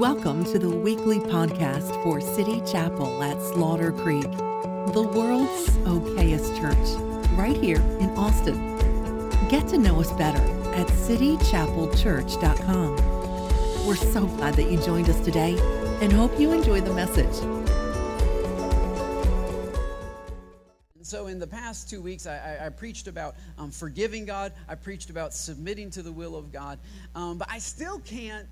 Welcome to the weekly podcast for City Chapel at Slaughter Creek, the world's okayest church, right here in Austin. Get to know us better at citychapelchurch.com. We're so glad that you joined us today and hope you enjoy the message. So, in the past two weeks, I, I, I preached about um, forgiving God. I preached about submitting to the will of God. Um, but I still can't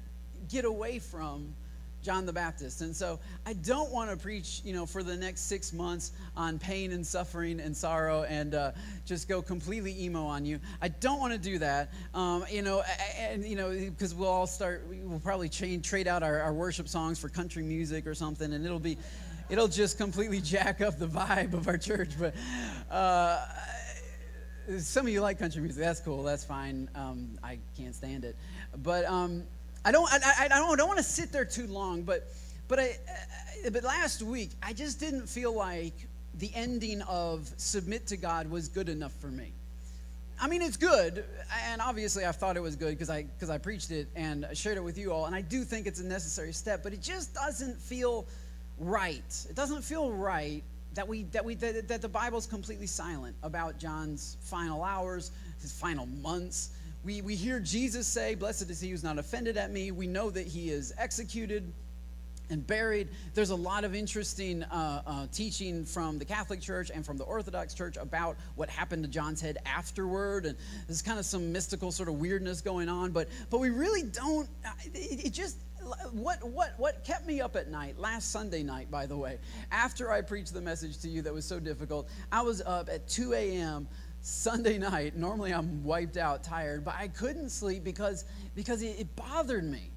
get away from John the Baptist. And so I don't want to preach, you know, for the next six months on pain and suffering and sorrow and uh, just go completely emo on you. I don't want to do that, um, you know, and, you know, because we'll all start, we'll probably chain, trade out our, our worship songs for country music or something, and it'll be, it'll just completely jack up the vibe of our church. But, uh, some of you like country music. That's cool. That's fine. Um, I can't stand it. But um, I don't, I, I, don't, I don't want to sit there too long, but, but, I, uh, but last week, I just didn't feel like the ending of Submit to God was good enough for me. I mean, it's good, and obviously I thought it was good because I, cause I preached it and shared it with you all, and I do think it's a necessary step, but it just doesn't feel right. It doesn't feel right that, we, that, we, that, that the Bible's completely silent about John's final hours, his final months, we, we hear Jesus say, Blessed is he who's not offended at me. We know that he is executed and buried. There's a lot of interesting uh, uh, teaching from the Catholic Church and from the Orthodox Church about what happened to John's head afterward, and there's kind of some mystical sort of weirdness going on. But but we really don't. It, it just what what what kept me up at night last Sunday night, by the way, after I preached the message to you that was so difficult. I was up at 2 a.m Sunday night. Normally I'm wiped out, tired, but I couldn't sleep because, because it, it bothered me.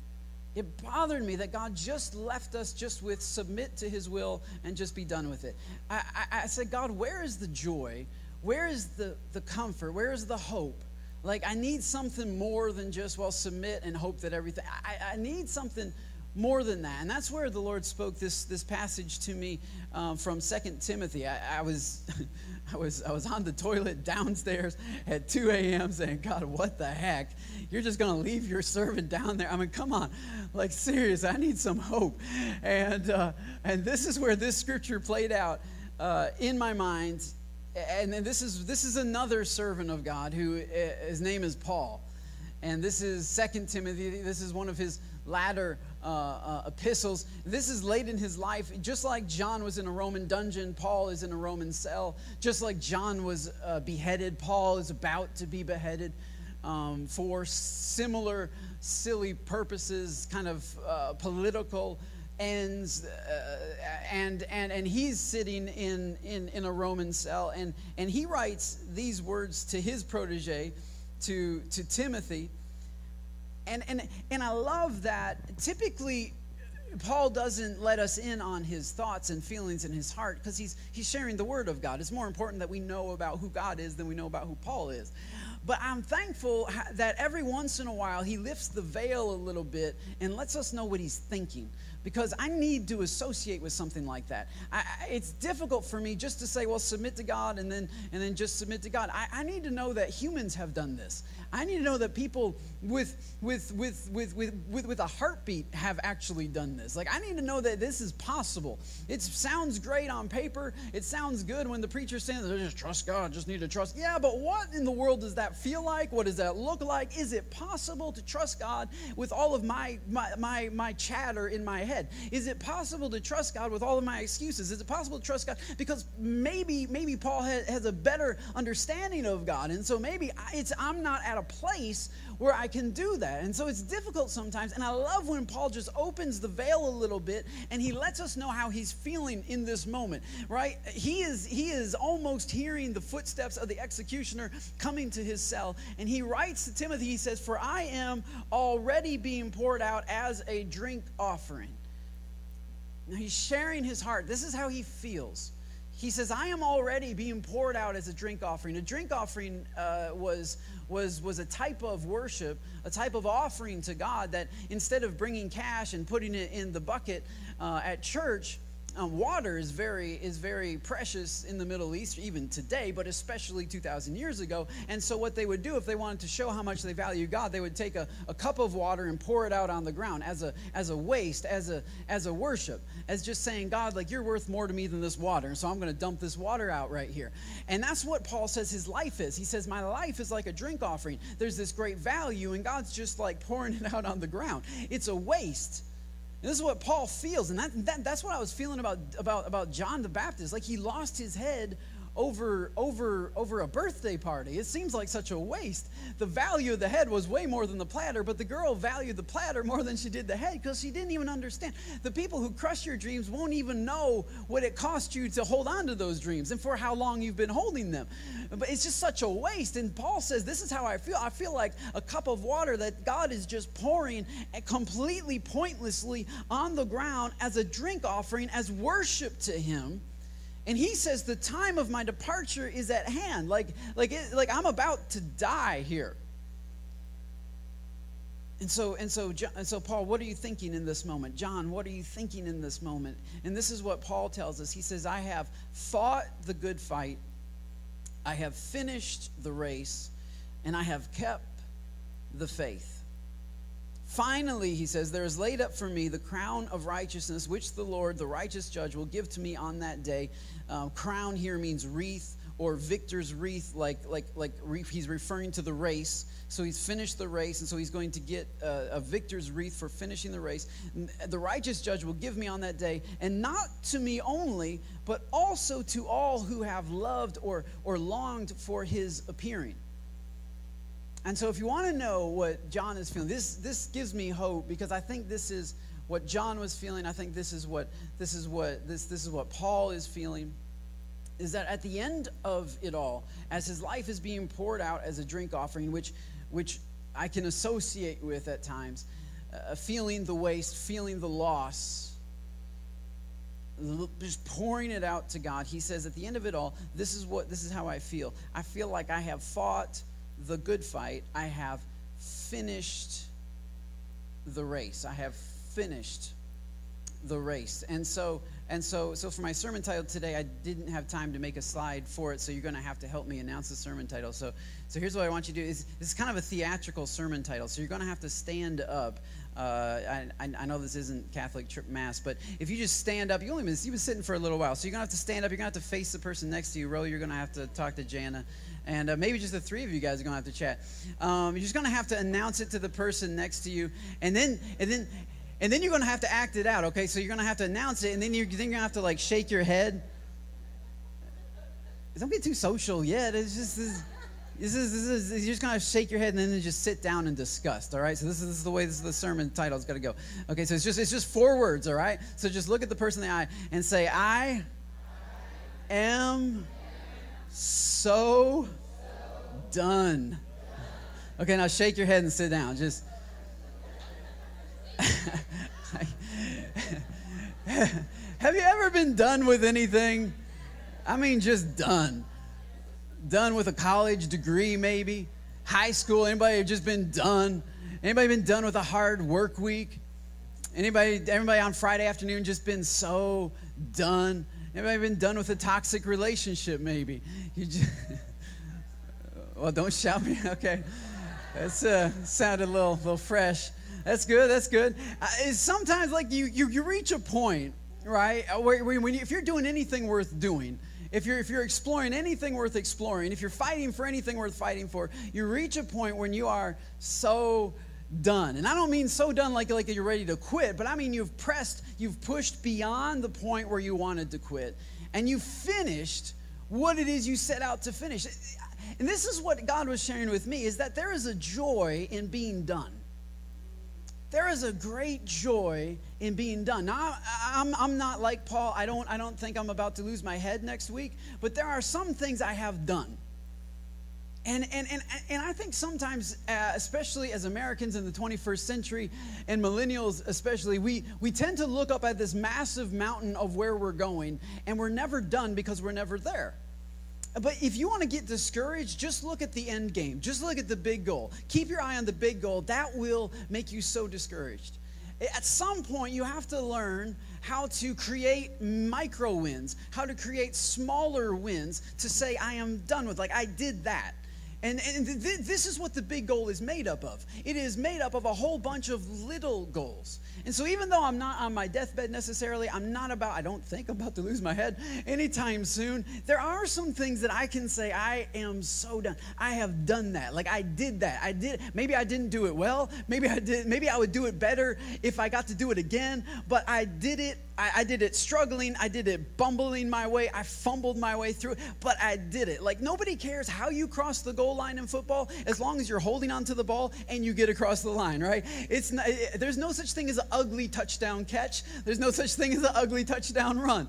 It bothered me that God just left us just with submit to his will and just be done with it. I, I, I said, God, where is the joy? Where is the, the comfort? Where is the hope? Like, I need something more than just, well, submit and hope that everything. I, I need something more than that. And that's where the Lord spoke this, this passage to me um, from Second Timothy. I, I was. I was, I was on the toilet downstairs at 2 a.m. saying, God, what the heck? You're just going to leave your servant down there? I mean, come on. Like, serious, I need some hope. And, uh, and this is where this scripture played out uh, in my mind. And this is, this is another servant of God who, uh, his name is Paul. And this is Second Timothy. This is one of his latter uh, uh, epistles. This is late in his life. Just like John was in a Roman dungeon, Paul is in a Roman cell. Just like John was uh, beheaded, Paul is about to be beheaded um, for similar silly purposes, kind of uh, political ends uh, and and and he's sitting in in in a roman cell and and he writes these words to his protege to to timothy and, and, and I love that typically Paul doesn't let us in on his thoughts and feelings in his heart because he's, he's sharing the word of God. It's more important that we know about who God is than we know about who Paul is. But I'm thankful that every once in a while he lifts the veil a little bit and lets us know what he's thinking because I need to associate with something like that. I, it's difficult for me just to say, well, submit to God and then, and then just submit to God. I, I need to know that humans have done this. I need to know that people with, with, with, with, with, with, with a heartbeat have actually done this. Like, I need to know that this is possible. It sounds great on paper. It sounds good when the preacher says, just trust God, just need to trust. Yeah, but what in the world does that feel like? What does that look like? Is it possible to trust God with all of my, my, my, my chatter in my head? Is it possible to trust God with all of my excuses? Is it possible to trust God? Because maybe, maybe Paul has a better understanding of God. And so maybe it's, I'm not at a a place where I can do that. And so it's difficult sometimes. And I love when Paul just opens the veil a little bit and he lets us know how he's feeling in this moment, right? He is he is almost hearing the footsteps of the executioner coming to his cell. And he writes to Timothy, he says, For I am already being poured out as a drink offering. Now he's sharing his heart. This is how he feels he says, I am already being poured out as a drink offering. A drink offering uh, was, was, was a type of worship, a type of offering to God that instead of bringing cash and putting it in the bucket uh, at church, um, water is very is very precious in the Middle East, even today, but especially 2,000 years ago. And so, what they would do if they wanted to show how much they value God, they would take a, a cup of water and pour it out on the ground as a as a waste, as a as a worship, as just saying, God, like you're worth more to me than this water, and so I'm going to dump this water out right here. And that's what Paul says his life is. He says, my life is like a drink offering. There's this great value, and God's just like pouring it out on the ground. It's a waste. This is what Paul feels, and that, that, that's what I was feeling about, about, about John the Baptist. Like he lost his head over over over a birthday party. It seems like such a waste. The value of the head was way more than the platter, but the girl valued the platter more than she did the head because she didn't even understand. The people who crush your dreams won't even know what it cost you to hold on to those dreams and for how long you've been holding them. But it's just such a waste. And Paul says, This is how I feel. I feel like a cup of water that God is just pouring completely pointlessly on the ground as a drink offering, as worship to Him and he says the time of my departure is at hand. Like like it, like i'm about to die here. And so and so and so paul what are you thinking in this moment? John what are you thinking in this moment? And this is what paul tells us. He says i have fought the good fight. I have finished the race and i have kept the faith Finally, he says, there is laid up for me the crown of righteousness, which the Lord, the righteous judge, will give to me on that day. Um, crown here means wreath or victor's wreath, like, like, like he's referring to the race. So he's finished the race, and so he's going to get a, a victor's wreath for finishing the race. The righteous judge will give me on that day, and not to me only, but also to all who have loved or, or longed for his appearing. And so, if you want to know what John is feeling, this, this gives me hope because I think this is what John was feeling. I think this is what this is what this this is what Paul is feeling. Is that at the end of it all, as his life is being poured out as a drink offering, which which I can associate with at times, uh, feeling the waste, feeling the loss, just pouring it out to God. He says at the end of it all, this is what this is how I feel. I feel like I have fought the good fight. I have finished the race. I have finished the race. And so and so so for my sermon title today, I didn't have time to make a slide for it, so you're going to have to help me announce the sermon title. So so here's what I want you to do is this is kind of a theatrical sermon title. So you're going to have to stand up. Uh, I, I, know this isn't Catholic trip mass, but if you just stand up, you only been, you've been sitting for a little while, so you're gonna have to stand up. You're gonna have to face the person next to you. Ro, you're gonna have to talk to Jana and uh, maybe just the three of you guys are going to have to chat. Um, you're just going to have to announce it to the person next to you, and then and then and then you're going to have to act it out. Okay, so you're going to have to announce it, and then you're, then you're going to have to like shake your head. Don't get too social yet. It's just. This, this is, this is, you're just going to shake your head and then just sit down in disgust, all right? So this is, this is the way this is the sermon title is going to go. Okay, so it's just, it's just four words, all right? So just look at the person in the eye and say, I am so done. Okay, now shake your head and sit down. Just. Have you ever been done with anything? I mean, just done. Done with a college degree, maybe. High school, anybody have just been done? Anybody been done with a hard work week? Anybody, everybody on Friday afternoon just been so done? Anybody been done with a toxic relationship, maybe? You just, well, don't shout me. Okay. That's uh, sounded a little, little fresh. That's good. That's good. Uh, sometimes, like, you, you, you reach a point, right, uh, where, when you, if you're doing anything worth doing, if you're, if you're exploring anything worth exploring, if you're fighting for anything worth fighting for, you reach a point when you are so done. And I don't mean so done like, like you're ready to quit, but I mean you've pressed, you've pushed beyond the point where you wanted to quit, and you finished what it is you set out to finish. And this is what God was sharing with me is that there is a joy in being done. There is a great joy in being done. Now, I'm, I'm not like Paul. I don't, I don't think I'm about to lose my head next week, but there are some things I have done and, and, and, and I think sometimes, uh, especially as Americans in the 21st century and millennials especially, we, we tend to look up at this massive mountain of where we're going, and we're never done because we're never there. But if you want to get discouraged, just look at the end game. Just look at the big goal. Keep your eye on the big goal. That will make you so discouraged. at some point you have to learn how to create micro wins, how to create smaller wins to say, I am done with. Like, I did that. And, and th- this is what the big goal is made up of. It is made up of a whole bunch of little goals. And so, even though I'm not on my deathbed necessarily, I'm not about, I don't think I'm about to lose my head anytime soon. There are some things that I can say, I am so done. I have done that. Like, I did that. I did, maybe I didn't do it well. Maybe I did, maybe I would do it better if I got to do it again. But I did it. I, I did it struggling. I did it bumbling my way. I fumbled my way through, but I did it. Like, nobody cares how you cross the goal line in football as long as you're holding onto the ball and you get across the line, right? It's not, there's no such thing as an ugly touchdown catch. There's no such thing as an ugly touchdown run.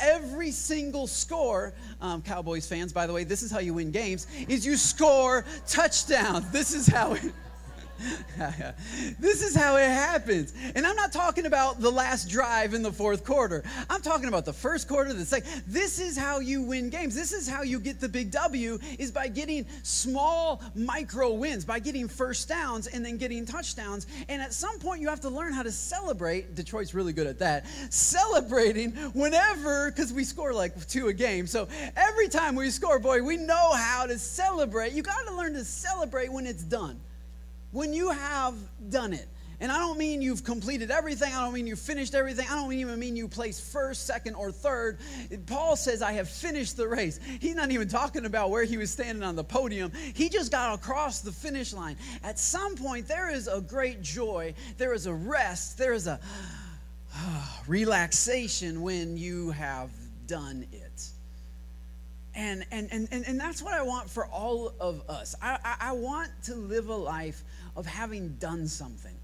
Every single score, um, Cowboys fans, by the way, this is how you win games, is you score touchdowns. This is how it. this is how it happens. And I'm not talking about the last drive in the fourth quarter. I'm talking about the first quarter, the second. This is how you win games. This is how you get the big W is by getting small micro wins, by getting first downs and then getting touchdowns. And at some point you have to learn how to celebrate. Detroit's really good at that. Celebrating whenever cuz we score like two a game. So every time we score, boy, we know how to celebrate. You got to learn to celebrate when it's done when you have done it. And I don't mean you've completed everything. I don't mean you've finished everything. I don't even mean you placed first, second, or third. Paul says, I have finished the race. He's not even talking about where he was standing on the podium. He just got across the finish line. At some point, there is a great joy, there is a rest, there is a relaxation when you have done it. And, and, and, and, that's what I want for all of us. I, I, I want to live a life of having done something,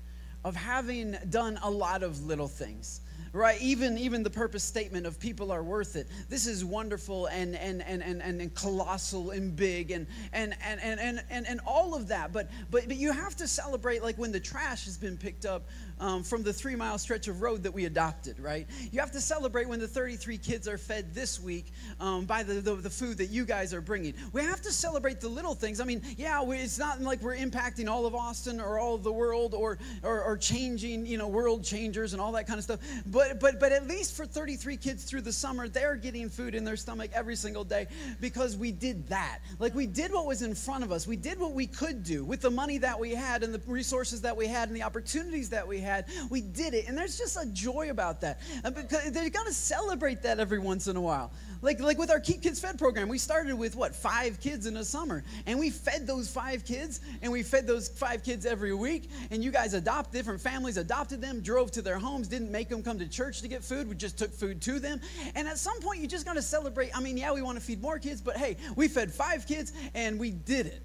of having done a lot of little things right? Even even the purpose statement of people are worth it. This is wonderful and and and and, and colossal and big and and, and and and and all of that. But but but you have to celebrate like when the trash has been picked up um, from the three mile stretch of road that we adopted, right? You have to celebrate when the 33 kids are fed this week um, by the, the, the, food that you guys are bringing. We have to celebrate the little things. I mean, yeah, we, it's not like we're impacting all of Austin or all of the world or, or, or changing, you know, world changers and all that kind of stuff. But, but, but at least for 33 kids through the summer, they're getting food in their stomach every single day because we did that. Like we did what was in front of us. We did what we could do with the money that we had and the resources that we had and the opportunities that we had had. We did it. And there's just a joy about that. Uh, because they got to celebrate that every once in a while. Like, like with our Keep Kids Fed program, we started with what, five kids in a summer. And we fed those five kids, and we fed those five kids every week. And you guys adopted different families, adopted them, drove to their homes, didn't make them come to church to get food. We just took food to them. And at some point, you just got to celebrate. I mean, yeah, we want to feed more kids, but hey, we fed five kids, and we did it.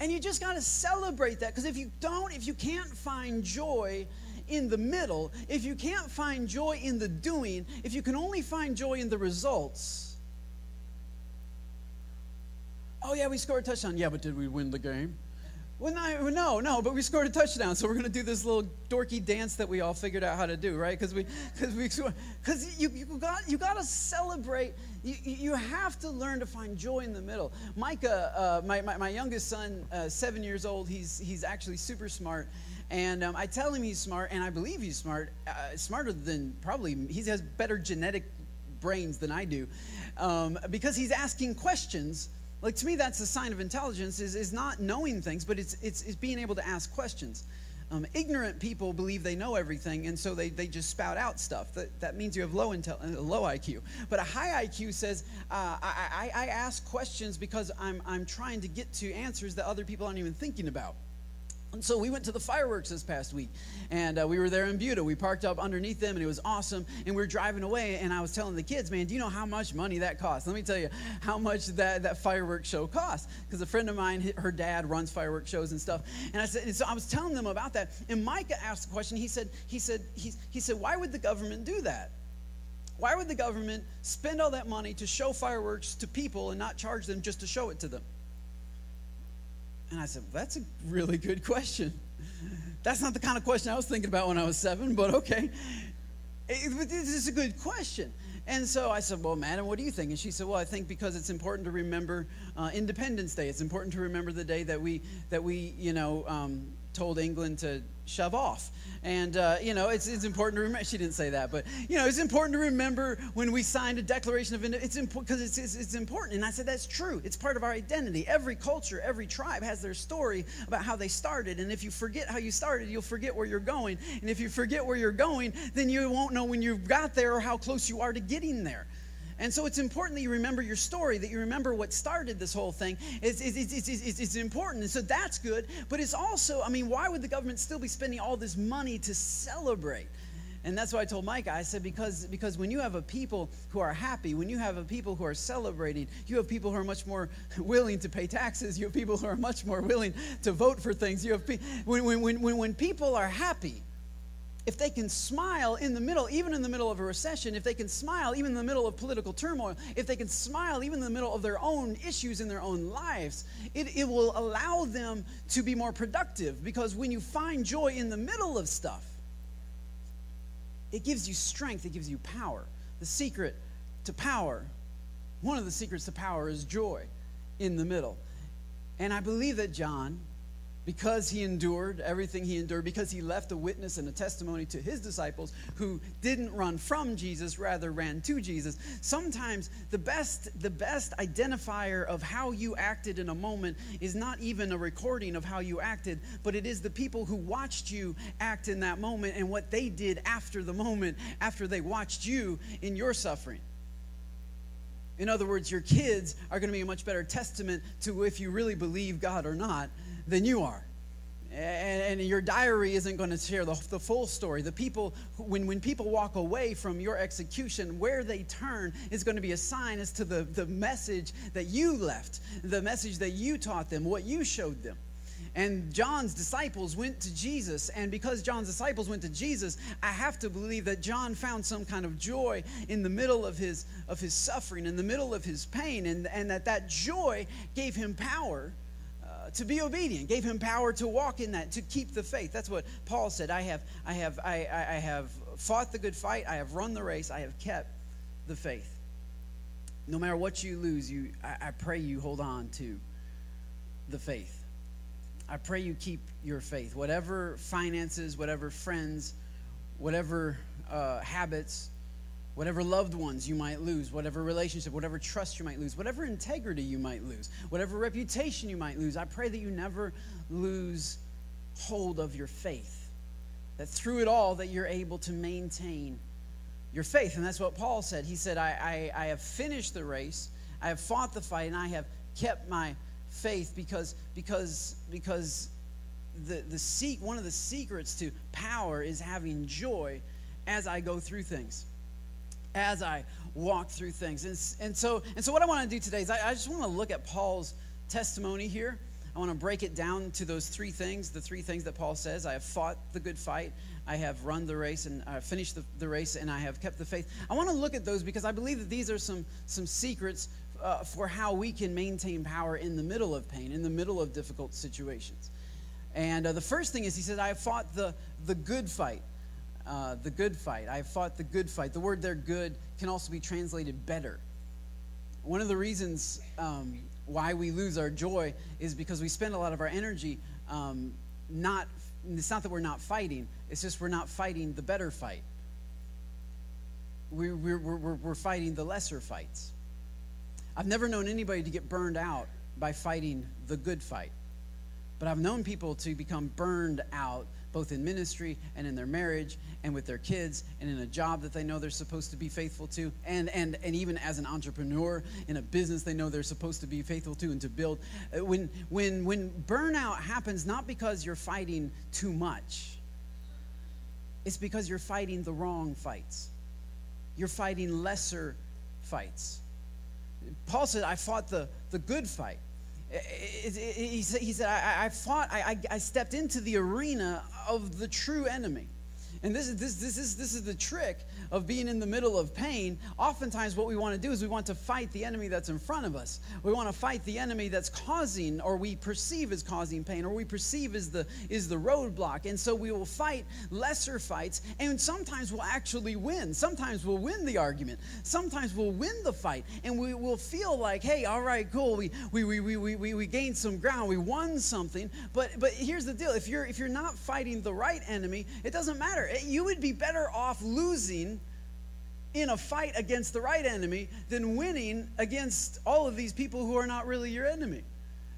And you just got to celebrate that because if you don't, if you can't find joy in the middle, if you can't find joy in the doing, if you can only find joy in the results, oh yeah, we scored a touchdown. Yeah, but did we win the game? Well, no, no, no, but we scored a touchdown, so we're going to do this little dorky dance that we all figured out how to do, right? Because we, because we, because you, you got, you got to celebrate. You, you have to learn to find joy in the middle. Micah, uh, my, my, my, youngest son, uh, seven years old, he's, he's actually super smart, and um, I tell him he's smart, and I believe he's smart, uh, smarter than probably, he has better genetic brains than I do, um, because he's asking questions. Like to me, that's a sign of intelligence is, is not knowing things, but it's, it's, it's being able to ask questions. Um, ignorant people believe they know everything, and so they, they just spout out stuff. That, that means you have low, intel, uh, low IQ. But a high IQ says, uh, I, I, I ask questions because I'm, I'm trying to get to answers that other people aren't even thinking about. And so we went to the fireworks this past week, and uh, we were there in Buda. We parked up underneath them, and it was awesome. And we were driving away, and I was telling the kids, "Man, do you know how much money that costs?" Let me tell you how much that that fireworks show costs. Because a friend of mine, her dad runs fireworks shows and stuff. And I said, and so I was telling them about that. And Micah asked the question. He said, he said, he, he said, why would the government do that? Why would the government spend all that money to show fireworks to people and not charge them just to show it to them? And I said, That's a really good question. That's not the kind of question I was thinking about when I was seven, but okay. This is a good question. And so I said, Well, madam, what do you think? And she said, Well, I think because it's important to remember uh, Independence Day. It's important to remember the day that we, that we you know, um, told England to shove off. And, uh, you know, it's, it's important to remember. She didn't say that, but, you know, it's important to remember when we signed a Declaration of Independence. It's important because it's, it's, it's important. And I said, that's true. It's part of our identity. Every culture, every tribe has their story about how they started. And if you forget how you started, you'll forget where you're going. And if you forget where you're going, then you won't know when you've got there or how close you are to getting there. And so it's important that you remember your story, that you remember what started this whole thing. It's, it's, it's, it's, it's important. And so that's good. But it's also, I mean, why would the government still be spending all this money to celebrate? And that's why I told Micah, I said, because, because when you have a people who are happy, when you have a people who are celebrating, you have people who are much more willing to pay taxes, you have people who are much more willing to vote for things. You have pe- when, when, when, when people are happy, if they can smile in the middle, even in the middle of a recession, if they can smile even in the middle of political turmoil, if they can smile even in the middle of their own issues in their own lives, it, it will allow them to be more productive. Because when you find joy in the middle of stuff, it gives you strength, it gives you power. The secret to power, one of the secrets to power is joy in the middle. And I believe that John because he endured everything he endured, because he left a witness and a testimony to his disciples who didn't run from Jesus, rather ran to Jesus. Sometimes the best, the best identifier of how you acted in a moment is not even a recording of how you acted, but it is the people who watched you act in that moment and what they did after the moment, after they watched you in your suffering. In other words, your kids are going to be a much better testament to if you really believe God or not than you are. And, and, your diary isn't going to share the, the full story. The people, when, when people walk away from your execution, where they turn is going to be a sign as to the, the message that you left, the message that you taught them, what you showed them. And John's disciples went to Jesus. And because John's disciples went to Jesus, I have to believe that John found some kind of joy in the middle of his, of his suffering, in the middle of his pain, and, and that that joy gave him power uh, to be obedient, gave him power to walk in that, to keep the faith. That's what Paul said. I have, I have, I, I have fought the good fight. I have run the race. I have kept the faith. No matter what you lose, you, I, I pray you hold on to the faith. I pray you keep your faith. Whatever finances, whatever friends, whatever uh, habits, whatever loved ones you might lose, whatever relationship, whatever trust you might lose, whatever integrity you might lose, whatever reputation you might lose, I pray that you never lose hold of your faith. That through it all that you're able to maintain your faith. And that's what Paul said. He said, I, I, I have finished the race, I have fought the fight, and I have kept my faith because because because the, the seek one of the secrets to power is having joy as I go through things as I walk through things. And, and, so, and so, what I want to do today is I, I just want to look at Paul's testimony here. I want to break it down to those three things the three things that Paul says I have fought the good fight, I have run the race, and I finished the, the race, and I have kept the faith. I want to look at those because I believe that these are some, some secrets uh, for how we can maintain power in the middle of pain, in the middle of difficult situations. And uh, the first thing is, he said, I have fought the, the good fight. Uh, the good fight. I have fought the good fight. The word there, good, can also be translated better. One of the reasons um, why we lose our joy is because we spend a lot of our energy um, not, it's not that we're not fighting, it's just we're not fighting the better fight. We're, we're, we're, we're fighting the lesser fights. I've never known anybody to get burned out by fighting the good fight. But I've known people to become burned out both in ministry and in their marriage and with their kids and in a job that they know they're supposed to be faithful to and, and, and even as an entrepreneur in a business they know they're supposed to be faithful to and to build. Uh, when, when, when burnout happens not because you're fighting too much. It's because you're fighting the wrong fights. You're fighting lesser fights paul said i fought the, the good fight he said, I, I fought, I, I stepped into the arena of the true enemy. And this is this this is this is the trick of being in the middle of pain. Oftentimes what we want to do is we want to fight the enemy that's in front of us. We want to fight the enemy that's causing or we perceive as causing pain or we perceive as the is the roadblock. And so we will fight lesser fights and sometimes we'll actually win. Sometimes we'll win the argument. Sometimes we'll win the fight and we will feel like, "Hey, all right, cool. We we we we we, we gained some ground. We won something." But but here's the deal. If you're if you're not fighting the right enemy, it doesn't matter you would be better off losing in a fight against the right enemy than winning against all of these people who are not really your enemy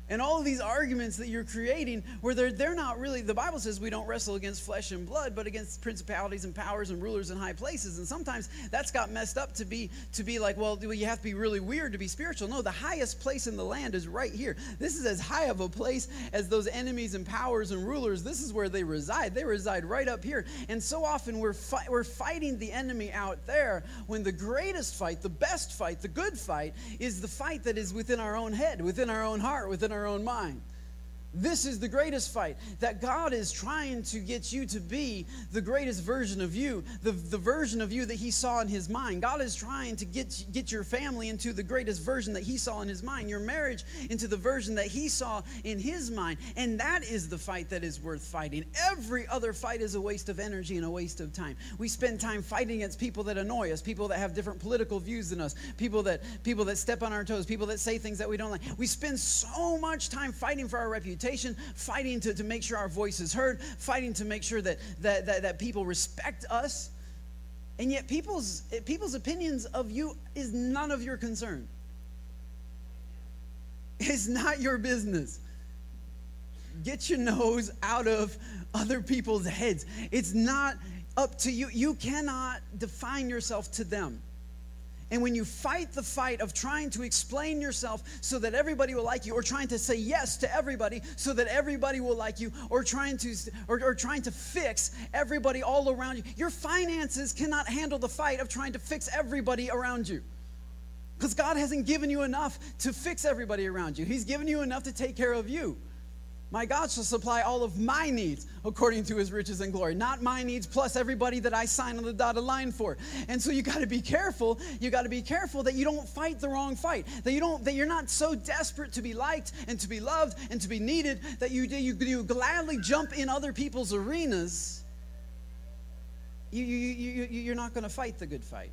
and all of these arguments that you're creating where they're, they're not really the bible says we don't wrestle against flesh and blood but against principalities and powers and rulers in high places. And sometimes that's got messed up to be to be like well you have to be really weird to be spiritual. No the highest place in the land is right here. This is as high of a place as those enemies and powers and rulers. This is where they reside. They reside right up here. And so often we're fi- we're fighting the enemy out there when the greatest fight the best fight the good fight is the fight that is within our own head within our own heart within our own mind. This is the greatest fight that God is trying to get you to be the greatest version of you, the, the version of you that He saw in His mind. God is trying to get, get your family into the greatest version that He saw in His mind, your marriage into the version that He saw in His mind. And that is the fight that is worth fighting. Every other fight is a waste of energy and a waste of time. We spend time fighting against people that annoy us, people that have different political views than us, people that, people that step on our toes, people that say things that we don't like. We spend so much time fighting for our reputation reputation, fighting to, to make sure our voice is heard, fighting to make sure that, that, that, that people respect us. And yet, people's, people's opinions of you is none of your concern. It's not your business. Get your nose out of other people's heads. It's not up to you. You cannot define yourself to them. And when you fight the fight of trying to explain yourself so that everybody will like you, or trying to say yes to everybody so that everybody will like you, or trying to or, or trying to fix everybody all around you, your finances cannot handle the fight of trying to fix everybody around you. Because God hasn't given you enough to fix everybody around you. He's given you enough to take care of you. My God shall supply all of my needs according to his riches and glory. Not my needs plus everybody that I sign on the dotted line for. And so you got to be careful. You got to be careful that you don't fight the wrong fight. That you don't that you're not so desperate to be liked and to be loved and to be needed that you you, you gladly jump in other people's arenas. You, you, you, you, you're not going to fight the good fight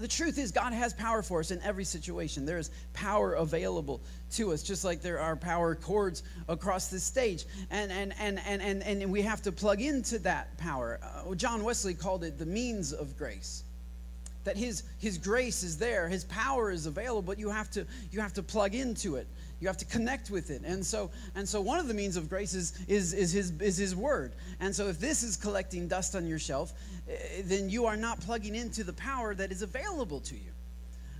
the truth is, God has power for us in every situation. There is power available to us, just like there are power cords across this stage. And, and, and, and, and, and we have to plug into that power. Uh, John Wesley called it the means of grace. That his, his grace is there, his power is available, but you have to, you have to plug into it. You have to connect with it. And so, and so one of the means of grace is, is, is, his, is his word. And so if this is collecting dust on your shelf, eh, then you are not plugging into the power that is available to you.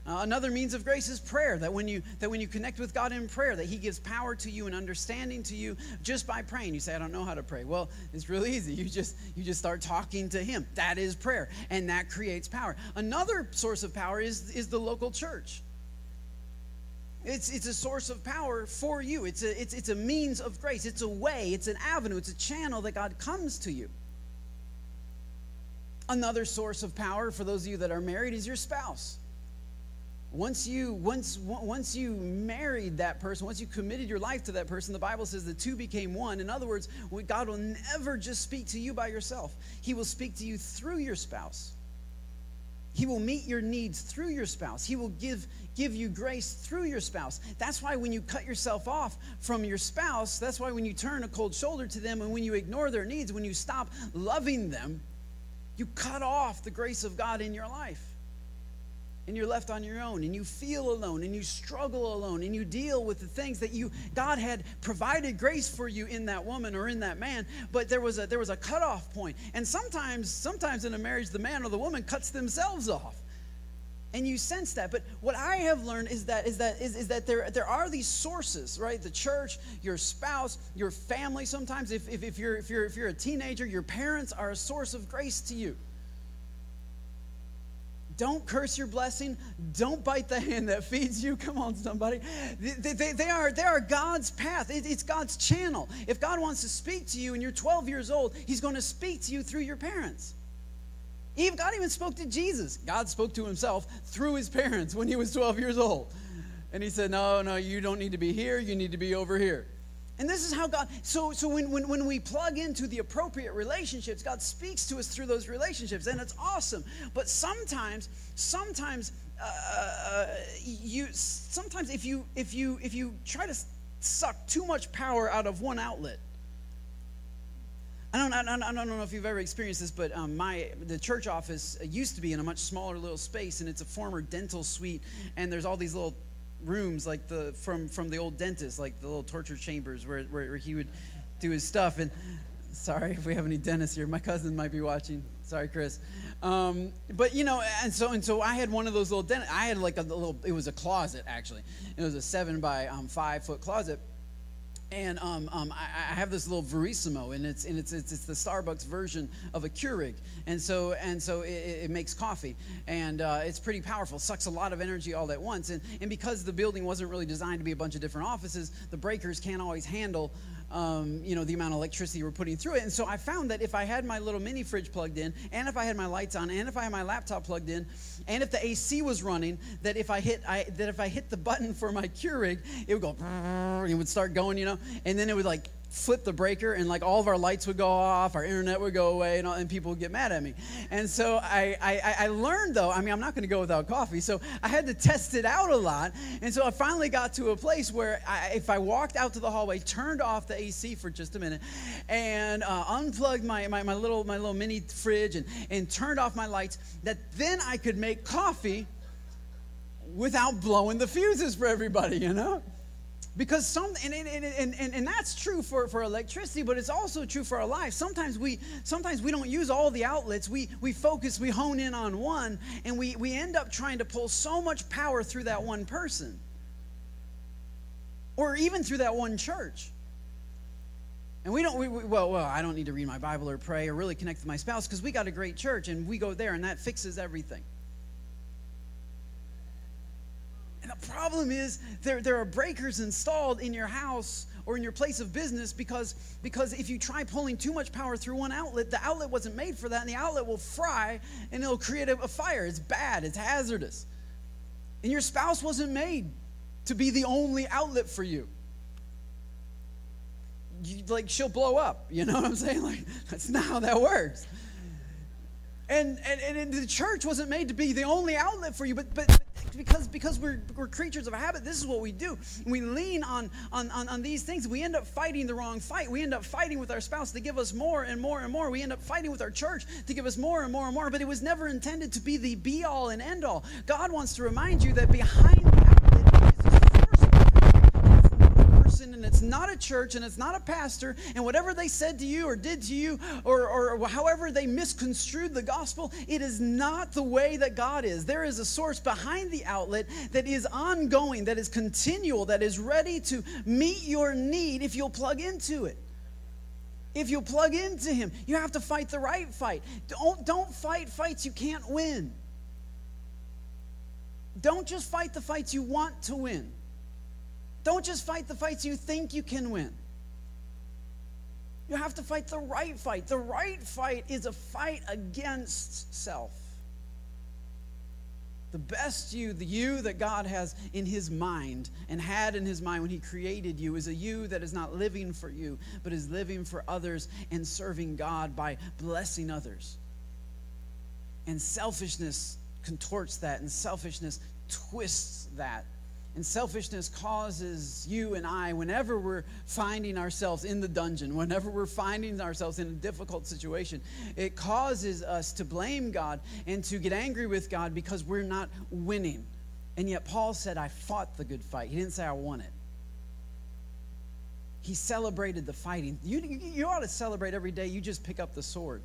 Uh, another means of grace is prayer. That when you that when you connect with God in prayer, that He gives power to you and understanding to you just by praying. You say, "I don't know how to pray." Well, it's really easy. You just you just start talking to Him. That is prayer, and that creates power. Another source of power is is the local church. It's, it's a source of power for you. It's a, it's, it's a means of grace. It's a way, it's an avenue, it's a channel that God comes to you. Another source of power for those of you that are married is your spouse. Once you once once you married that person, once you committed your life to that person, the Bible says the two became one. In other words, God will never just speak to you by yourself. He will speak to you through your spouse. He will meet your needs through your spouse. He will give, give you grace through your spouse. That's why when you cut yourself off from your spouse, that's why when you turn a cold shoulder to them and when you ignore their needs, when you stop loving them, you cut off the grace of God in your life and you're left on your own and you feel alone and you struggle alone and you deal with the things that you God had provided grace for you in that woman or in that man but there was a there was a cutoff point. and sometimes sometimes in a marriage the man or the woman cuts themselves off and you sense that but what i have learned is that is that is, is that there there are these sources right the church your spouse your family sometimes if, if, if you're if you're if you're a teenager your parents are a source of grace to you Don't curse your blessing. Don't bite the hand that feeds you. Come on, somebody. They, they, they are, they are God's path, it, it's God's channel. If God wants to speak to you and you're 12 years old, He's going to speak to you through your parents. God even spoke to Jesus. God spoke to himself through his parents when he was 12 years old. And he said, No, no, you don't need to be here. You need to be over here. And this is how God, so, so when, when, when we plug into the appropriate relationships, God speaks to us through those relationships, and it's awesome. But sometimes, sometimes, uh, you, sometimes if you, if you, if you try to suck too much power out of one outlet, I don't, I, don't, I don't know if you've ever experienced this, but um, my the church office used to be in a much smaller little space, and it's a former dental suite, and there's all these little rooms like the from from the old dentist, like the little torture chambers where, where, he would do his stuff. And sorry if we have any dentists here, my cousin might be watching. Sorry, Chris. Um, but you know, and so and so I had one of those little dent. I had like a little. It was a closet actually. It was a seven by um, five foot closet and um, um, I, I, have this little Verismo, and it's and it's, it's, it's the Starbucks version of a Keurig, and so and so it, it makes coffee, and uh, it's pretty powerful. Sucks a lot of energy all at once, and and because the building wasn't really designed to be a bunch of different offices, the breakers can't always handle um, you know, the amount of electricity we're putting through it. And so I found that if I had my little mini fridge plugged in, and if I had my lights on, and if I had my laptop plugged in, and if the AC was running, that if I hit, I, that if I hit the button for my Keurig, it would go, it would start going, you know, and then it would like flip the breaker and like all of our lights would go off, our internet would go away, and, all, and people would get mad at me. And so I, I, I learned though, I mean, I'm not going to go without coffee, so I had to test it out a lot. And so I finally got to a place where I, if I walked out to the hallway, turned off the AC for just a minute, and uh, unplugged my, my, my, little, my little mini fridge and, and turned off my lights, that then I could make coffee without blowing the fuses for everybody, you know? Because some and, and, and, and, that's true for, for electricity but it's also true for our life. Sometimes we sometimes we don't use all the outlets. We we focus we hone in on one and we we end up trying to pull so much power through that one person. Or even through that one church. And we don't we, we, well well i don't need to read my bible or pray or really connect with my spouse because we got a great church and we go there and that fixes everything And the problem is there, there are breakers installed in your house or in your place of business because, because if you try pulling too much power through one outlet, the outlet wasn't made for that, and the outlet will fry and it'll create a, a fire. It's bad, it's hazardous. And your spouse wasn't made to be the only outlet for you. you. Like, she'll blow up. You know what I'm saying? Like, that's not how that works. And, and, and the church wasn't made to be the only outlet for you, but, but because because we're, we're creatures of habit this is what we do. We lean on, on on on these things. We end up fighting the wrong fight. We end up fighting with our spouse to give us more and more and more. We end up fighting with our church to give us more and more and more. But it was never intended to be the be all and end all god wants to remind you that behind person and it's not a church and it's not a pastor and whatever they said to you or did to you or, or however they misconstrued the gospel, it is not the way that God is. There is a source behind the outlet that is ongoing, that is continual, that is ready to meet your need if you'll plug into it. If you'll plug into him you have to fight the right fight. Don't, don't fight fights you can't win. Don't just fight the fights you want to win don't just fight the fights you think you can win. You have to fight the right fight. The right fight is a fight against self. The best you, the you that God has in his mind and had in his mind when he created you, is a you that is not living for you, but is living for others and serving God by blessing others. And selfishness contorts that, and selfishness twists that and selfishness causes you and I, whenever we're finding ourselves in the dungeon, whenever we're finding ourselves in a difficult situation, it causes us to blame God and to get angry with God because we're not winning. And yet, Paul said, I fought the good fight. He didn't say, I won it. He celebrated the fighting. You, you ought to celebrate every day you just pick up the sword.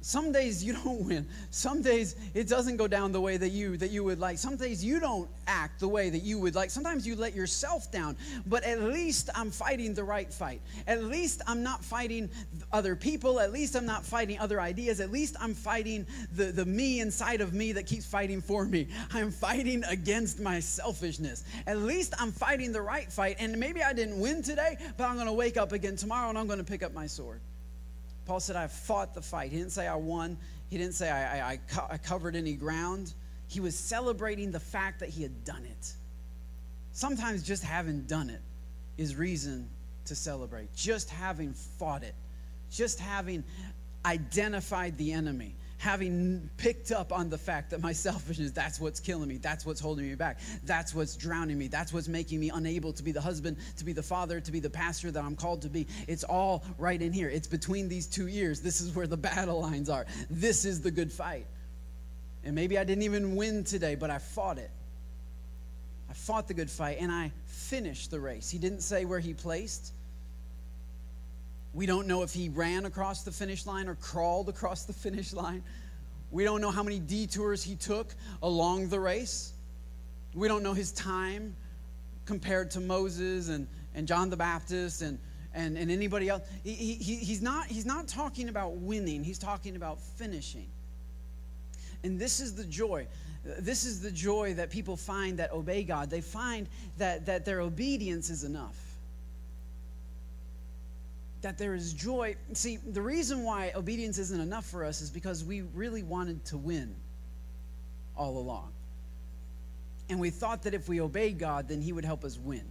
Some days you don't win. Some days it doesn't go down the way that you that you would like. Some days you don't act the way that you would like. Sometimes you let yourself down. But at least i'm fighting the right fight. At least i'm not fighting other people. At least i'm not fighting other ideas. At least i'm fighting the, the me inside of me that keeps fighting for me. I'm fighting against my selfishness. At least i'm fighting the right fight. And maybe i didn't win today but i'm going to wake up again tomorrow and i'm going to pick up my sword Paul said, I fought the fight. He didn't say I won. He didn't say I, I, I, co- I covered any ground. He was celebrating the fact that he had done it. Sometimes just having done it is reason to celebrate. Just having fought it, just having identified the enemy, having picked up on the fact that my selfishness, that's what's killing me, that's what's holding me back, that's what's drowning me, that's what's making me unable to be the husband, to be the father, to be the pastor that I'm called to be. It's all right in here. It's between these two ears. This is where the battle lines are. This is the good fight. And maybe I didn't even win today, but I fought it. I fought the good fight and I finished the race. He didn't say where he placed. We don't know if he ran across the finish line or crawled across the finish line. We don't know how many detours he took along the race. We don't know his time compared to Moses and, and John the Baptist and, and, and anybody else. He, he, he's, not, he's not talking about winning, he's talking about finishing. And this is the joy. This is the joy that people find that obey God. They find that, that their obedience is enough that there is joy. See, the reason why obedience isn't enough for us is because we really wanted to win all along. And we thought that if we obeyed God, then He would help us win.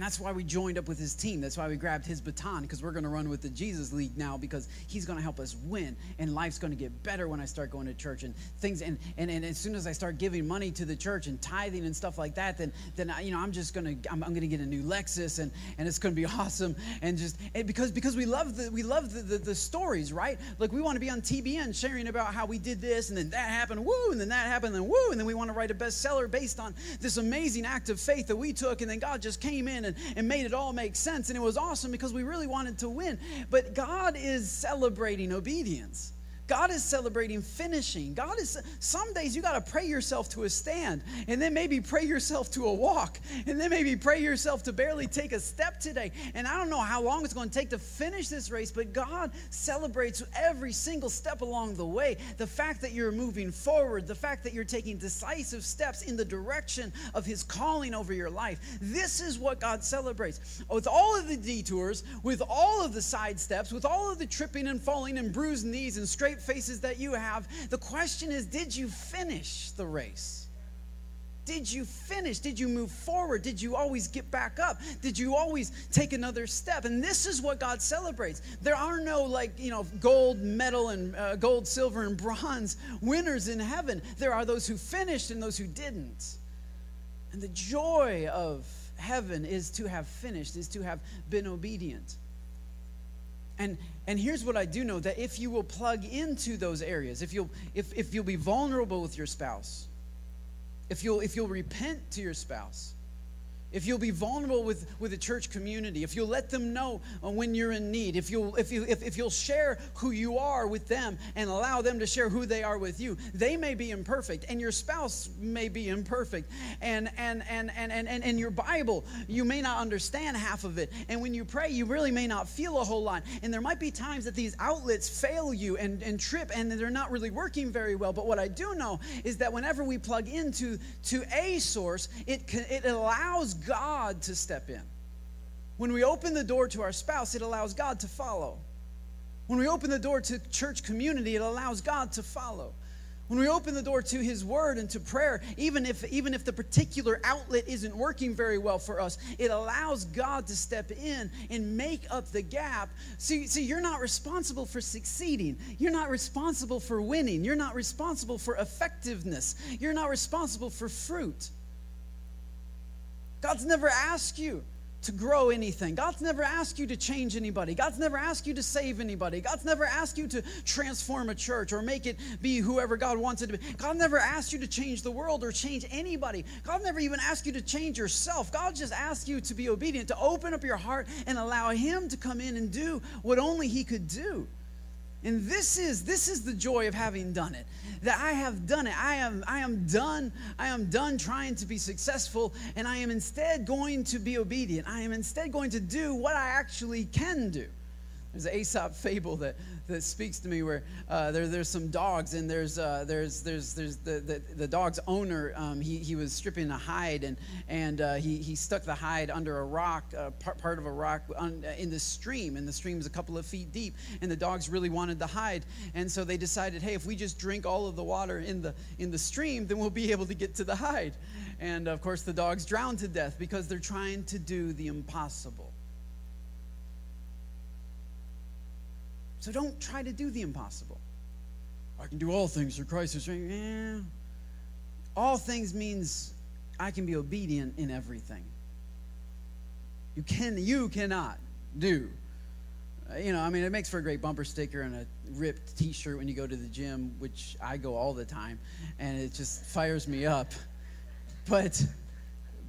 And that's why we joined up with his team. That's why we grabbed his baton because we're going to run with the Jesus League now because he's going to help us win. And life's going to get better when I start going to church and things. And, and, and as soon as I start giving money to the church and tithing and stuff like that, then, then I, you know, I'm just going to, I'm, I'm going to get a new Lexus and, and it's going to be awesome. And just, and because, because we love the, we love the, the, the stories, right? Like we want to be on TBN sharing about how we did this and then that happened, woo, and then that happened, and woo. And then we want to write a bestseller based on this amazing act of faith that we took. And then God just came in and, and made it all make sense. And it was awesome because we really wanted to win. But God is celebrating obedience. God is celebrating finishing. God is, some days you got to pray yourself to a stand, and then maybe pray yourself to a walk, and then maybe pray yourself to barely take a step today. And I don't know how long it's going to take to finish this race, but God celebrates every single step along the way. The fact that you're moving forward, the fact that you're taking decisive steps in the direction of His calling over your life. This is what God celebrates. With all of the detours, with all of the side steps, with all of the tripping and falling and bruised knees and straight faces that you have. The question is did you finish the race? Did you finish? Did you move forward? Did you always get back up? Did you always take another step? And this is what God celebrates. There are no, like, you know, gold medal and uh, gold, silver, and bronze winners in heaven. There are those who finished and those who didn't. And the joy of heaven is to have finished, is to have been obedient. And, and here's what I do know that if you will plug into those areas, if you'll, if, if you'll be vulnerable with your spouse, if you'll, if you'll repent to your spouse, if you'll be vulnerable with, with the church community, if you'll let them know uh, when you're in need, if you'll, if, you, if, if you'll share who you are with them and allow them to share who they are with you, they may be imperfect and your spouse may be imperfect. And, and, and, and, and, and, and your Bible, you may not understand half of it. And when you pray, you really may not feel a whole lot. And there might be times that these outlets fail you and, and trip and they're not really working very well. But what I do know is that whenever we plug into to a source, it, it allows God to step in. When we open the door to our spouse, it allows God to follow. When we open the door to church community, it allows God to follow. When we open the door to his word and to prayer, even if even if the particular outlet isn't working very well for us, it allows God to step in and make up the gap. See, see, you're not responsible for succeeding. You're not responsible for winning. You're not responsible for effectiveness. You're not responsible for fruit. God's never asked you to grow anything. God's never asked you to change anybody. God's never asked you to save anybody. God's never asked you to transform a church or make it be whoever God wants it to be. God never asked you to change the world or change anybody. God never even asked you to change yourself. God just asked you to be obedient, to open up your heart and allow Him to come in and do what only He could do. And this is this is the joy of having done it. That I have done it. I am I am done. I am done trying to be successful and I am instead going to be obedient. I am instead going to do what I actually can do. There's an Aesop fable that, that speaks to me where uh, there, there's some dogs and there's, uh, there's, there's, there's the, the, the dog's owner, um, he, he was stripping a hide and, and uh, he, he stuck the hide under a rock, uh, part, part of a rock on, in the stream. And the stream is a couple of feet deep. And the dogs really wanted the hide. And so they decided, hey, if we just drink all of the water in the, in the stream, then we'll be able to get to the hide. And of course, the dogs drowned to death because they're trying to do the impossible. So don't try to do the impossible. I can do all things through Christ who strengthens. All things means I can be obedient in everything. You can you cannot do. Uh, you know, I mean, it makes for a great bumper sticker and a ripped T-shirt when you go to the gym, which I go all the time, and it just fires me up. But,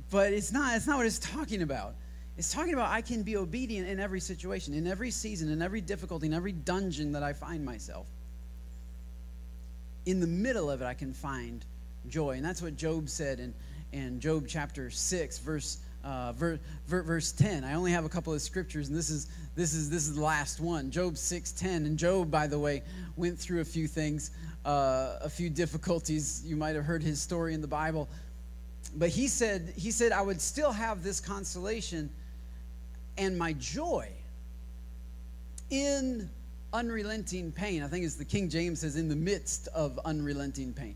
but it's not. It's not what it's talking about. It's talking about I can be obedient in every situation, in every season, in every difficulty, in every dungeon that I find myself. In the middle of it, I can find joy. And that's what Job said in, in Job chapter 6, verse, uh, ver, ver, verse 10. I only have a couple of scriptures, and this is, this is, this is the last one. Job 6, 10. And Job, by the way, went through a few things, uh, a few difficulties. You might have heard his story in the Bible. But he said, he said, I would still have this consolation and my joy in unrelenting pain. I think it's the King James says, in the midst of unrelenting pain.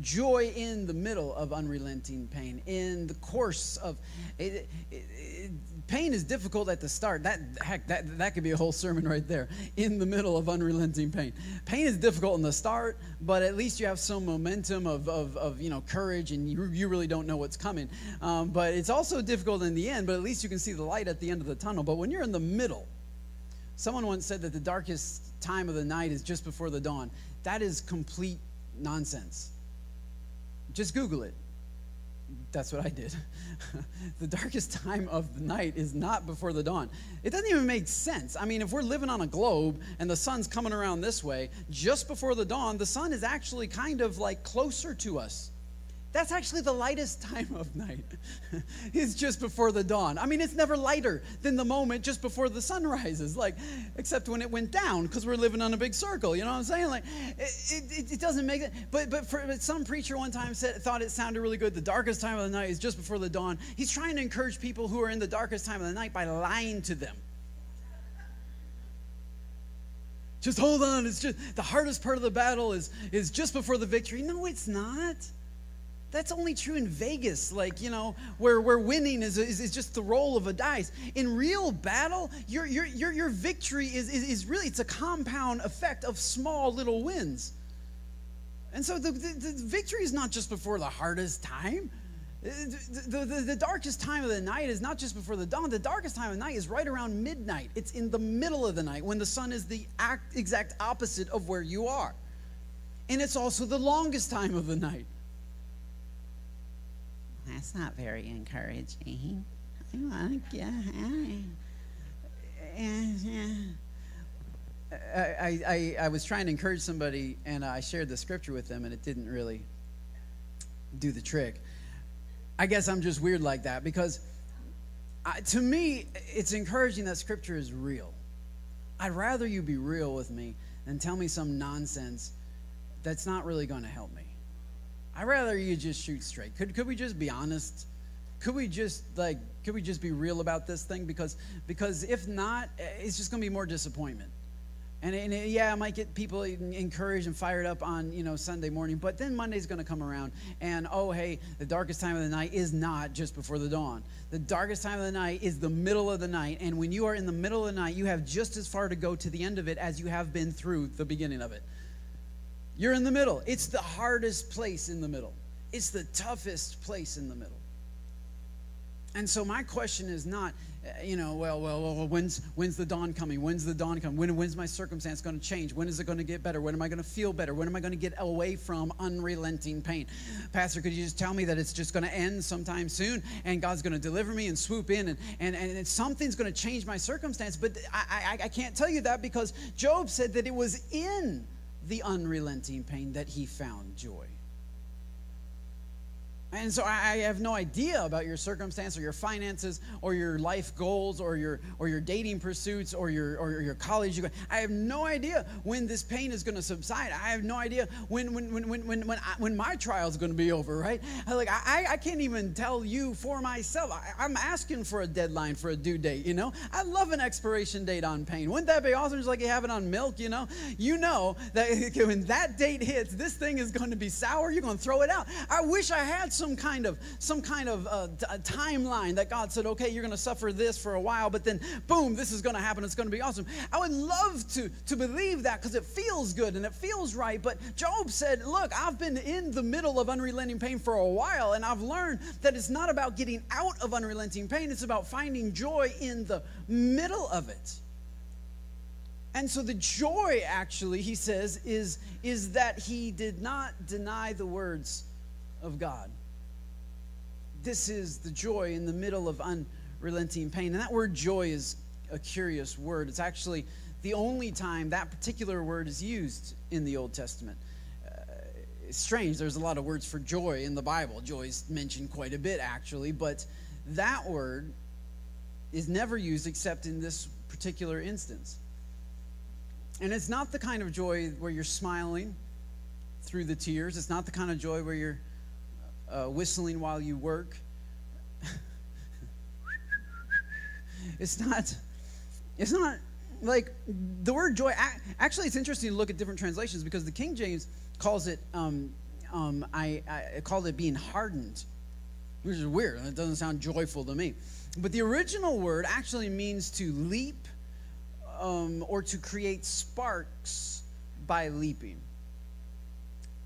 Joy in the middle of unrelenting pain, in the course of it, it, it, pain is difficult at the start. That heck, that that could be a whole sermon right there. In the middle of unrelenting pain, pain is difficult in the start, but at least you have some momentum of of, of you know courage, and you you really don't know what's coming. Um, but it's also difficult in the end. But at least you can see the light at the end of the tunnel. But when you're in the middle, someone once said that the darkest time of the night is just before the dawn. That is complete nonsense. Just Google it that's what I did. the darkest time of the night is not before the dawn. It doesn't even make sense. I mean, if we're living on a globe and the sun's coming around this way, just before the dawn, the sun is actually kind of like closer to us. That's actually the lightest time of night. it's just before the dawn. I mean, it's never lighter than the moment just before the sun rises, like, except when it went down because we're living on a big circle. You know what I'm saying? Like, it, it, it doesn't make it. But but, for, but some preacher one time said thought it sounded really good. The darkest time of the night is just before the dawn. He's trying to encourage people who are in the darkest time of the night by lying to them. Just hold on. It's just the hardest part of the battle is is just before the victory. No, it's not. That's only true in Vegas, like, you know, where, where winning is, is, is just the roll of a dice. In real battle, your, your, your, your victory is, is, is really, it's a compound effect of small little wins. And so the, the, the victory is not just before the hardest time. Uh, the, the, the, the, darkest time of the night is not just before the dawn. The darkest time of night is right around midnight. It's in the middle of the night when the sun is the act, exact opposite of where you are. And it's also the longest time of the night. That's not very encouraging. I want to get I, I, I was trying to encourage somebody and I shared the scripture with them and it didn't really do the trick. I guess I'm just weird like that because I, to me, it's encouraging that scripture is real. I'd rather you be real with me than tell me some nonsense that's not really going to help me. I'd rather you just shoot straight. Could, could we just be honest? Could we just like could we just be real about this thing? Because because if not, eh, it's just gonna be more disappointment. And, and it, yeah, I might get people encouraged and fired up on you know Sunday morning, but then Monday's going to come around, and oh hey, the darkest time of the night is not just before the dawn. The darkest time of the night is the middle of the night, and when you are in the middle of the night, you have just as far to go to the end of it as you have been through the beginning of it. You're in the middle. It's the hardest place in the middle, it's the toughest place in the middle. And so, my question is not you know, well, well, well, when's when's the dawn coming? When's the dawn coming? When when's my circumstance going to change? When is it going to get better? When am I going to feel better? When am I going to get away from unrelenting pain? Pastor, could you just tell me that it's just going to end sometime soon and God's going to deliver me and swoop in and and, and something's going to change my circumstance? But I, I I can't tell you that because Job said that it was in the unrelenting pain that he found joy. And so I have no idea about your circumstance or your finances or your life goals or your or your dating pursuits or your or your college. I have no idea when this pain is going to subside. I have no idea when when when when when when, I, when my trial is going to be over. Right? Like I I can't even tell you for myself. I, am asking for a deadline for a due date. You know, I love an expiration date on pain. Wouldn't that be awesome? Just like you have it on milk. You know, you know that when that date hits, this thing is going to be sour. You're going to throw it out. I wish I had some kind of some kind of uh, timeline that God said, okay, you're going to suffer this for a while, but then boom, this is going to happen. It's going to be awesome. I would love to to believe that because it feels good and it feels right. But Job said, look, I've been in the middle of unrelenting pain for a while, and I've learned that it's not about getting out of unrelenting pain. It's about finding joy in the middle of it. And so the joy, actually, he says, is, is that he did not deny the words of God. This is the joy in the middle of unrelenting pain. And that word joy is a curious word. It's actually the only time that particular word is used in the Old Testament. Uh, it's strange. There's a lot of words for joy in the Bible. Joy is mentioned quite a bit, actually, but that word is never used except in this particular instance. And it's not the kind of joy where you're smiling through the tears. It's not the kind of joy where you're uh, whistling while you work. it's not. It's not like the word joy. Actually, it's interesting to look at different translations because the King James calls it. Um, um, I, I called it being hardened, which is weird. It doesn't sound joyful to me. But the original word actually means to leap um, or to create sparks by leaping.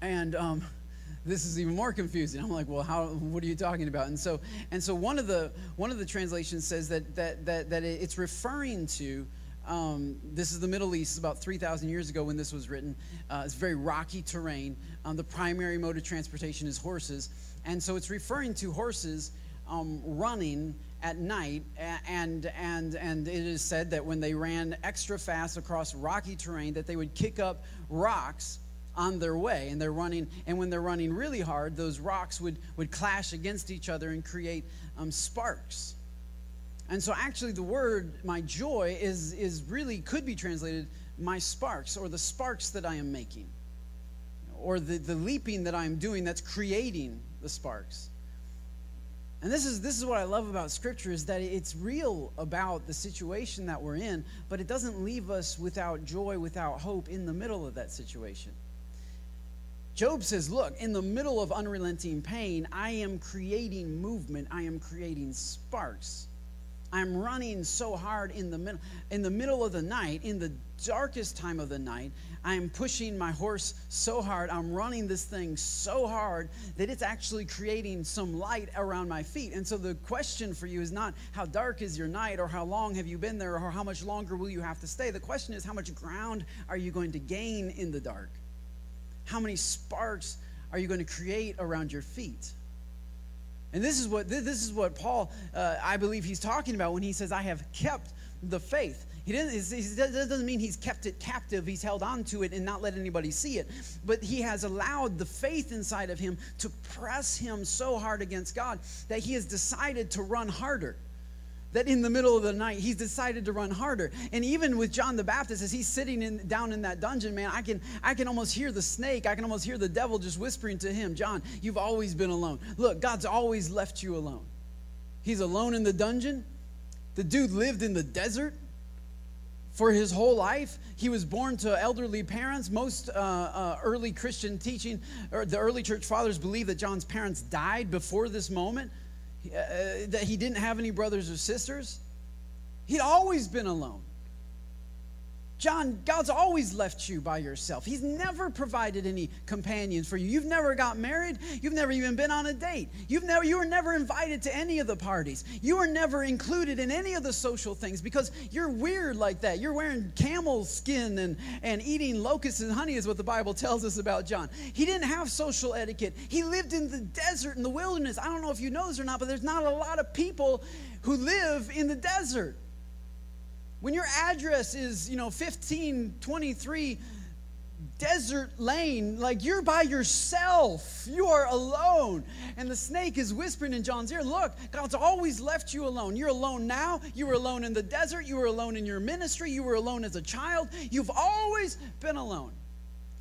And um, this is even more confusing. I'm like, well, how? What are you talking about? And so, and so one of the one of the translations says that that that that it's referring to. Um, this is the Middle East. About 3,000 years ago when this was written. Uh, it's very rocky terrain. Um, the primary mode of transportation is horses, and so it's referring to horses um, running at night. And and and it is said that when they ran extra fast across rocky terrain, that they would kick up rocks on their way and they're running and when they're running really hard those rocks would would clash against each other and create um, sparks and so actually the word my joy is is really could be translated my sparks or the sparks that i am making or the, the leaping that i'm doing that's creating the sparks and this is this is what I love about scripture is that it's real about the situation that we're in, but it doesn't leave us without joy, without hope in the middle of that situation. Job says, Look, in the middle of unrelenting pain, I am creating movement, I am creating sparks. I'm running so hard in the middle in the middle of the night, in the darkest time of the night. I'm pushing my horse so hard. I'm running this thing so hard that it's actually creating some light around my feet. And so the question for you is not how dark is your night or how long have you been there or how much longer will you have to stay. The question is how much ground are you going to gain in the dark? How many sparks are you going to create around your feet? And this is what this is what Paul, uh, I believe, he's talking about when he says, "I have kept the faith." He doesn't, he doesn't mean he's kept it captive. He's held on to it and not let anybody see it. But he has allowed the faith inside of him to press him so hard against God that he has decided to run harder that in the middle of the night he's decided to run harder and even with john the baptist as he's sitting in, down in that dungeon man i can i can almost hear the snake i can almost hear the devil just whispering to him john you've always been alone look god's always left you alone he's alone in the dungeon the dude lived in the desert for his whole life. He was born to elderly parents. Most uh, uh, early Christian teaching, or the early church fathers believe that John's parents died before this moment. Uh, that he didn't have any brothers or sisters. He'd always been alone. John, God's always left you by yourself. He's never provided any companions for you. You've never got married. You've never even been on a date. You've never, you were never invited to any of the parties. You were never included in any of the social things because you're weird like that. You're wearing camel skin and, and eating locusts and honey, is what the Bible tells us about John. He didn't have social etiquette. He lived in the desert, in the wilderness. I don't know if you know this or not, but there's not a lot of people who live in the desert. When your address is, you know, 1523 desert lane, like you're by yourself, you are alone. And the snake is whispering in John's ear, Look, God's always left you alone. You're alone now. You were alone in the desert. You were alone in your ministry. You were alone as a child. You've always been alone.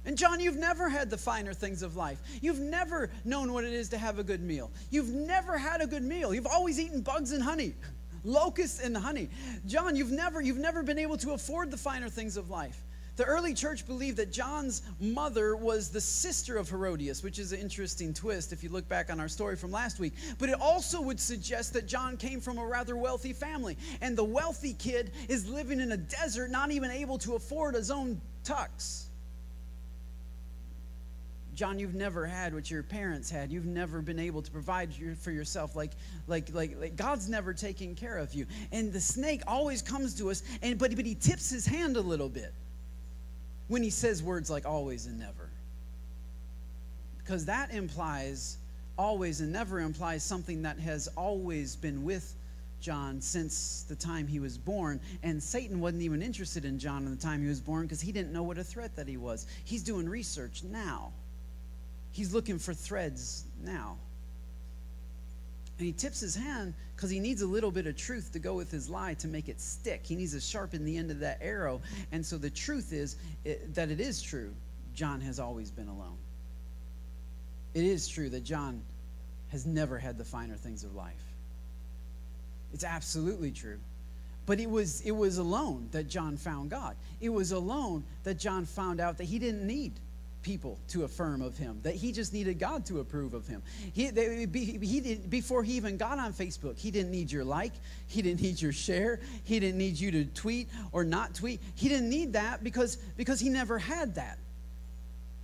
And John, you've never had the finer things of life. You've never known what it is to have a good meal. You've never had a good meal. You've always eaten bugs and honey locusts and honey. John, you've never, you've never been able to afford the finer things of life. The early church believed that John's mother was the sister of Herodias, which is an interesting twist if you look back on our story from last week. But it also would suggest that John came from a rather wealthy family. And the wealthy kid is living in a desert, not even able to afford his own tux. John, you've never had what your parents had. You've never been able to provide for yourself like, like, like, like God's never taken care of you. And the snake always comes to us, and but, but he tips his hand a little bit when he says words like always and never. Because that implies always and never implies something that has always been with John since the time he was born. And Satan wasn't even interested in John at the time he was born because he didn't know what a threat that he was. He's doing research now. He's looking for threads now. And he tips his hand because he needs a little bit of truth to go with his lie to make it stick. He needs to sharpen the end of that arrow. And so the truth is it, that it is true. John has always been alone. It is true that John has never had the finer things of life. It's absolutely true. But it was, it was alone that John found God. It was alone that John found out that he didn't need people to affirm of him, that he just needed God to approve of him. He, they, he did, before he even got on Facebook, he didn't need your like, he didn't need your share, he didn't need you to tweet or not tweet. He didn't need that because, because he never had that.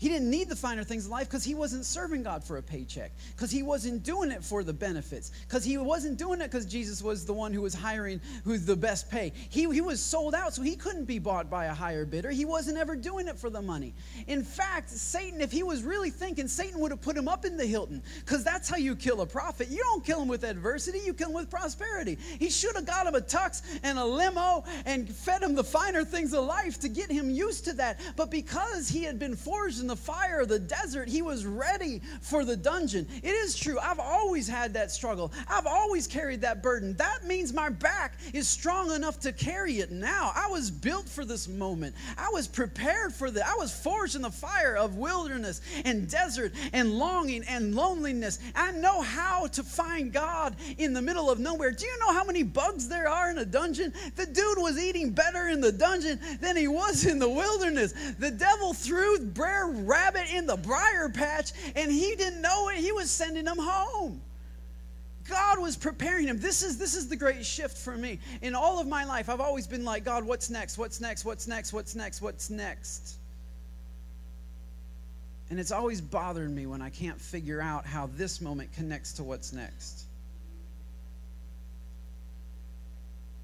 He didn't need the finer things in life because he wasn't serving God for a paycheck, because he wasn't doing it for the benefits, because he wasn't doing it because Jesus was the one who was hiring who's the best pay. He, he was sold out, so he couldn't be bought by a higher bidder. He wasn't ever doing it for the money. In fact, Satan, if he was really thinking, Satan would have put him up in the Hilton, because that's how you kill a prophet. You don't kill him with adversity, you kill him with prosperity. He should have got him a tux and a limo and fed him the finer things of life to get him used to that. But because he had been forged in the fire of the desert, he was ready for the dungeon. It is true. I've always had that struggle. I've always carried that burden. That means my back is strong enough to carry it now. I was built for this moment. I was prepared for that. I was forged in the fire of wilderness and desert and longing and loneliness. I know how to find God in the middle of nowhere. Do you know how many bugs there are in a dungeon? The dude was eating better in the dungeon than he was in the wilderness. The devil threw Brer Rabbit in the briar patch and he didn't know it. He was sending him home. God was preparing him. This is this is the great shift for me. In all of my life, I've always been like, God, what's next? What's next? What's next? What's next? What's next? And it's always bothered me when I can't figure out how this moment connects to what's next.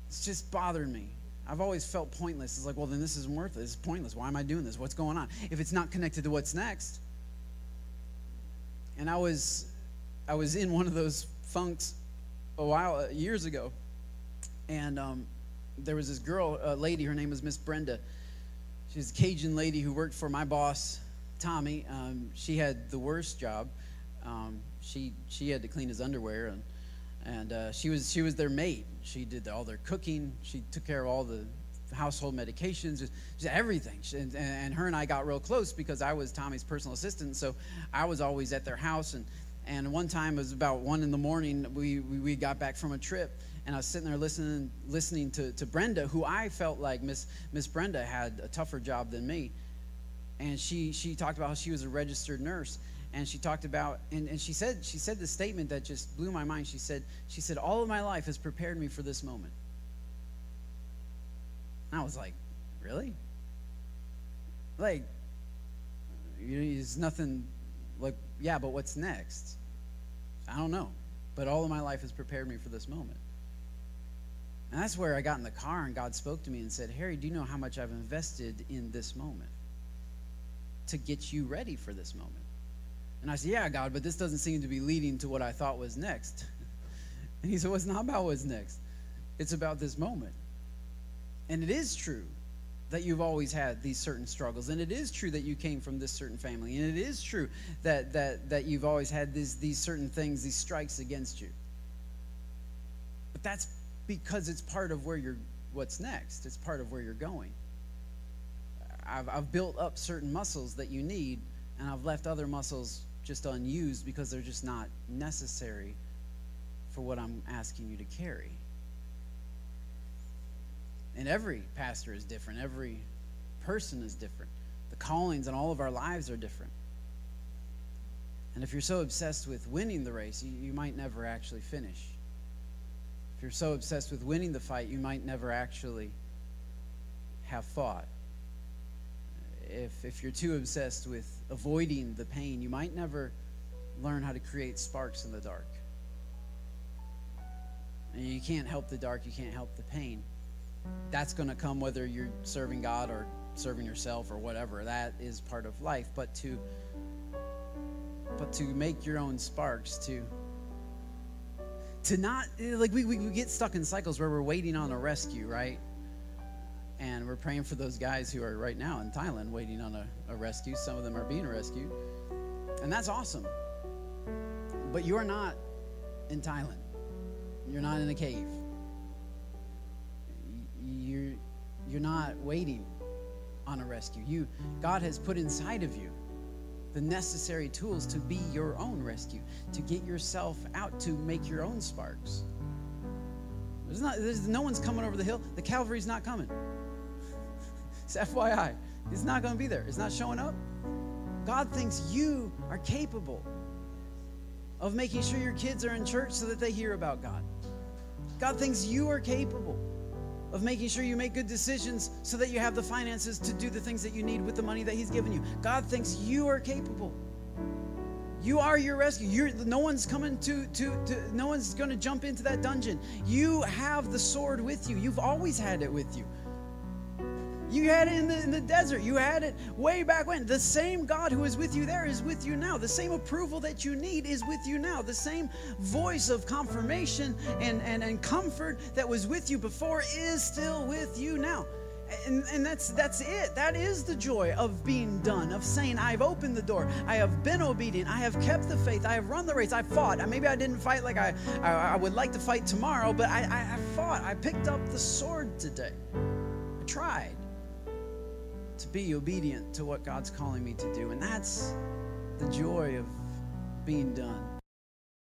It's just bothered me. I've always felt pointless. It's like, well, then this isn't worth it. It's pointless. Why am I doing this? What's going on? If it's not connected to what's next. And I was, I was in one of those funks a while uh, years ago, and um, there was this girl, a lady. Her name was Miss Brenda. She's a Cajun lady who worked for my boss, Tommy. Um, she had the worst job. Um, she she had to clean his underwear and and uh, she was she was their maid. She did all their cooking. She took care of all the household medications, everything. And, and, her and I got real close because I was Tommy's personal assistant, so I was always at their house. And and one time it was about one in the morning. We we, we got back from a trip. And I was sitting there listening, listening to, to Brenda, who I felt like Miss Miss Brenda had a tougher job than me. And she she talked about how she was a registered nurse, and she talked about and, and she said she said this statement that just blew my mind she said she said all of my life has prepared me for this moment and i was like really like, there's nothing like, yeah, but what's next? I don't know. But all of my life has prepared me for this moment. And that's where I got in the car and God spoke to me and said, Harry, do you know how much I've invested in this moment to get you ready for this moment? And I said, Yeah, God, but this doesn't seem to be leading to what I thought was next. And he said, Well, it's not about what's next, it's about this moment. And it is true that you've always had these certain struggles and it is true that you came from this certain family and it is true that that that you've always had these these certain things these strikes against you but that's because it's part of where you're what's next it's part of where you're going I've, I've built up certain muscles that you need and i've left other muscles just unused because they're just not necessary for what i'm asking you to carry and every pastor is different, every person is different. The callings in all of our lives are different. And if you're so obsessed with winning the race, you, you might never actually finish. If you're so obsessed with winning the fight, you might never actually have fought. If, if you're too obsessed with avoiding the pain, you might never learn how to create sparks in the dark. And you can't help the dark, you can't help the pain. That's going to come whether you're serving God or serving yourself or whatever. That is part of life. But to but to make your own sparks to to not like we, we, we get stuck in cycles where we're waiting on a rescue right and we're praying for those guys who are right now in thailand waiting on a, a rescue some of them are being rescued and that's awesome but you're not in thailand you're not in a cave you're, you're not waiting on a rescue. You, God has put inside of you the necessary tools to be your own rescue, to get yourself out, to make your own sparks. There's not, there's, no one's coming over the hill. The cavalry's not coming. It's FYI. It's not going to be there. It's not showing up. God thinks you are capable of making sure your kids are in church so that they hear about God. God thinks you are capable of making sure you make good decisions so that you have the finances to do the things that you need with the money that He's given you. God thinks you are capable. You are your rescue. You're, no one's coming to, to, to no one's going to jump into that dungeon. You have the sword with you. You've always had it with you. You had it in the, in the desert. You had it way back when. The same God who is with you there is with you now. The same approval that you need is with you now. The same voice of confirmation and, and, and comfort that was with you before is still with you now. And, and that's that's it. That is the joy of being done, of saying, I've opened the door. I have been obedient. I have kept the faith. I have run the race. I fought. Maybe I didn't fight like I, I, I would like to fight tomorrow, but I, I, I fought. I picked up the sword today. I tried to be obedient to what God's calling me to do. And that's the joy of being done.